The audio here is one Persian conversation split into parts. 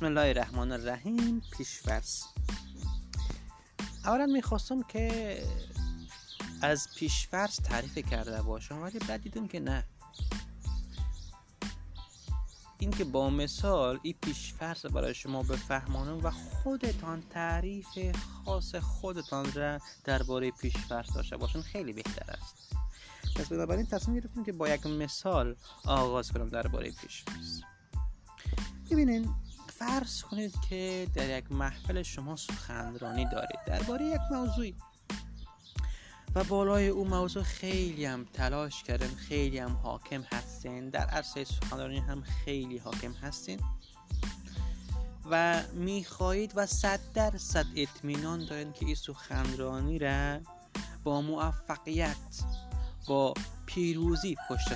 بسم الله الرحمن الرحیم پیشفرض اولا می‌خواستم که از پیشفرض تعریف کرده باشم ولی بعد دیدم که نه. این که با مثال این پیشفرض برای شما بفهمانم و خودتان تعریف خاص خودتان را درباره پیشفرض داشته باشن خیلی بهتر است. پس بنابراین تصمیم گرفتیم که با یک مثال آغاز کنم درباره پیشفرض ببینین فرض کنید که در یک محفل شما سخنرانی دارید. درباره یک موضوعی. و بالای او موضوع خیلی هم تلاش کردن خیلی هم حاکم هستین. در عرصه سخنرانی هم خیلی حاکم هستین. و می‌خواهید و صد درصد اطمینان دارین که این سخنرانی را با موفقیت با پیروزی پشت,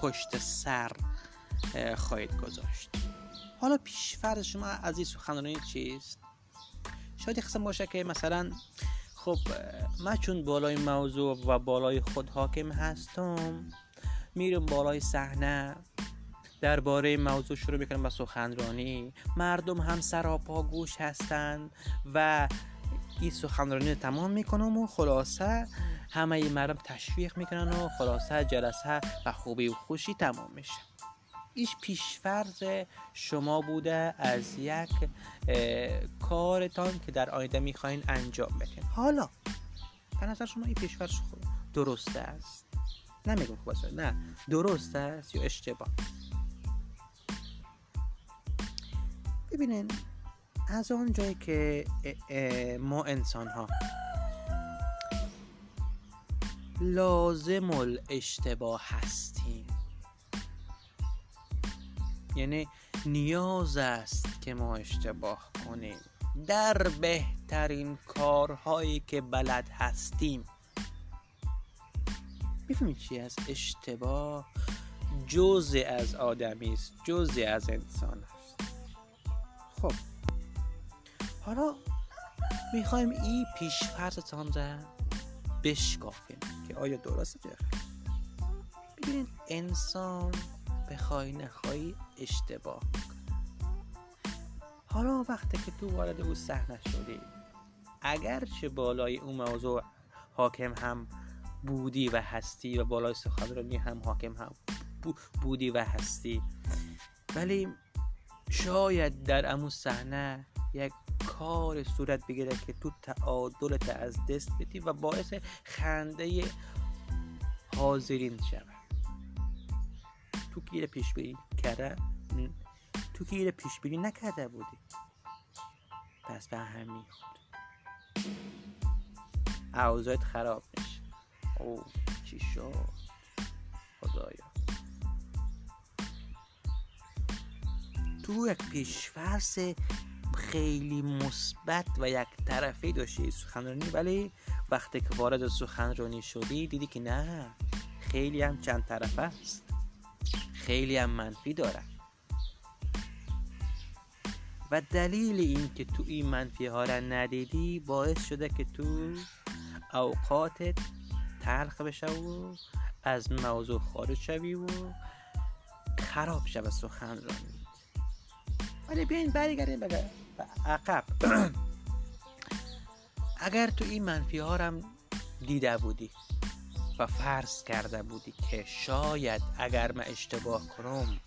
پشت سر خواهید گذاشت. حالا پیشفرض شما از این سخنرانی چیست شاید قسم باشه که مثلا خب من چون بالای موضوع و بالای خود حاکم هستم میرم بالای صحنه درباره موضوع شروع می‌کنم به سخنرانی. مردم هم سراپا گوش هستند و این سخنرانی تمام می‌کنم و خلاصه همه مردم تشویق می‌کنن و خلاصه جلسه به خوبی و خوشی تمام میشه. ایش پیشفرض شما بوده از یک کارتان که در آینده می‌خواین انجام بدین. حالا به نظر شما این پیشفرض درسته است؟ نمیگم خوب است نه. درست است یا اشتباه؟ ببینین از آن جایی که ما انسان ها لازم الاشتباه هستیم. یعنی نیاز است که ما اشتباه کنیم. در بهترین کارهایی که بلد هستیم. می‌فهمید چی از اشتباه؟ جزء از آدمی است جزء از انسان است. خب. حالا می‌خوایم این پیشفرضتان را بشکافیم که آیا درسته؟ ببینید انسان بخوای نخوای اشتباه حالا وقتی که تو وارد او صحنه شدی. اگرچه بالای اون موضوع حاکم هم بودی و هستی و بالای سخنرانی هم حاکم هم بودی و هستی. ولی شاید در امو صحنه یک کار صورت بگیره که تو تعادلت از دست بدی و باعث خنده حاضرین شود. تو که پیش بینی کرده تو که پیش بینی نکرده بودی. پس به هم می‌خورد اوضاعت خراب میشه. او چی شد؟ خدایا. تو یک پیشفرس خیلی مثبت و یک طرفی داشتی سخنرانی ولی وقتی که وارد سخنرانی شدی دیدی که نه خیلی هم چند طرفه است. خیلی هم منفی داره و دلیل این که تو این منفی ها را ندیدی باعث شده که تو اوقاتت تلخ بشه و از موضوع خارج شوی و خراب شوه سخنرانی ولی بیاین برگردیم به عقب. اگر تو این منفی ها هم دیده بودی و فرض کرده بودی که شاید اگر من اشتباه کنم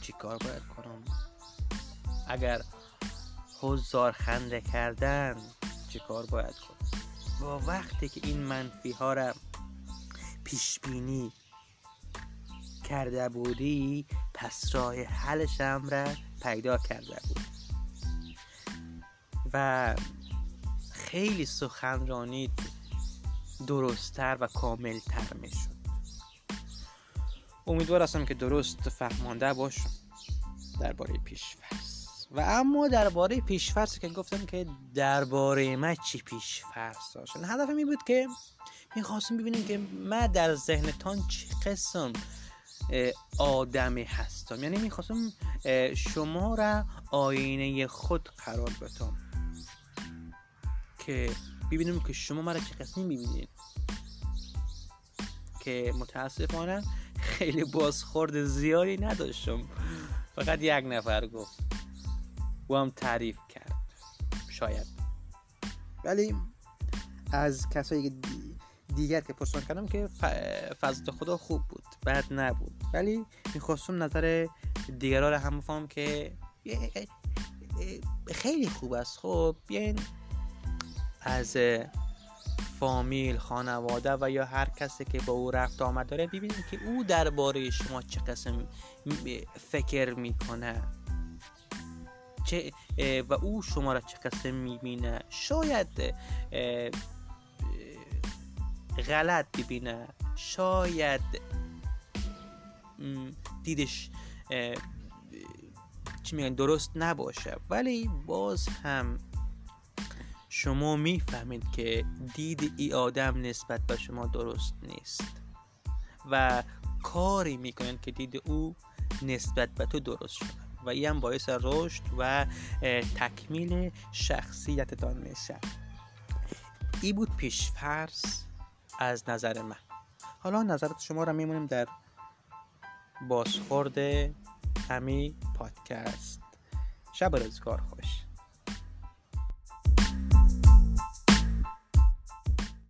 چی کار باید کنم؟ اگر هزار خنده کردن چی کار باید کنم؟ با وقتی که این منفی ها را پیش بینی کرده بودی پس راه حلشم را پیدا کرده بود و خیلی سخنرانی درستتر و کاملتر می‌شد. امیدوار هستم که درست فهمانده باشم درباره پیشفرض و اما درباره پیشفرض که گفتم که درباره من چی پیشفرض داشتن هدف می بود که می‌خواستم ببینیم که من در ذهنتان چی قسم آدمی هستم. یعنی می‌خواستم شما را آینه خود قرار بدم که ببینیم که شما مرا چه قسمی می‌بینید که متاسفانه خیلی بازخورد زیادی نداشتم. فقط یک نفر گفت. و هم تعریف کرد. شاید. ولی از کسایی دیگر که پرسان کردم که فضل خدا خوب بود بد نبود. ولی می‌خواستم نظر دیگرها رو هم بفهم که خیلی خوب است. خب بیاین از فامیل خانواده و یا هر کسی که با او رفت آمد داره ببینید که او درباره شما چه قسم فکر می‌کنه. چه و او شما را چه قسم می‌بینه. شاید غلط ببینه. شاید دیدش چی میگن درست نباشه. ولی باز هم شما می‌فهمید که دید ای آدم نسبت به شما درست نیست و کاری می‌کنید که دید او نسبت به تو درست شده و این هم باعث رشد و تکمیل شخصیتتان میشه. ای بود پیشفرض از نظر من. حالا نظرت شما را میمونیم در بازخورد همی پادکست. شب روزگار خوش.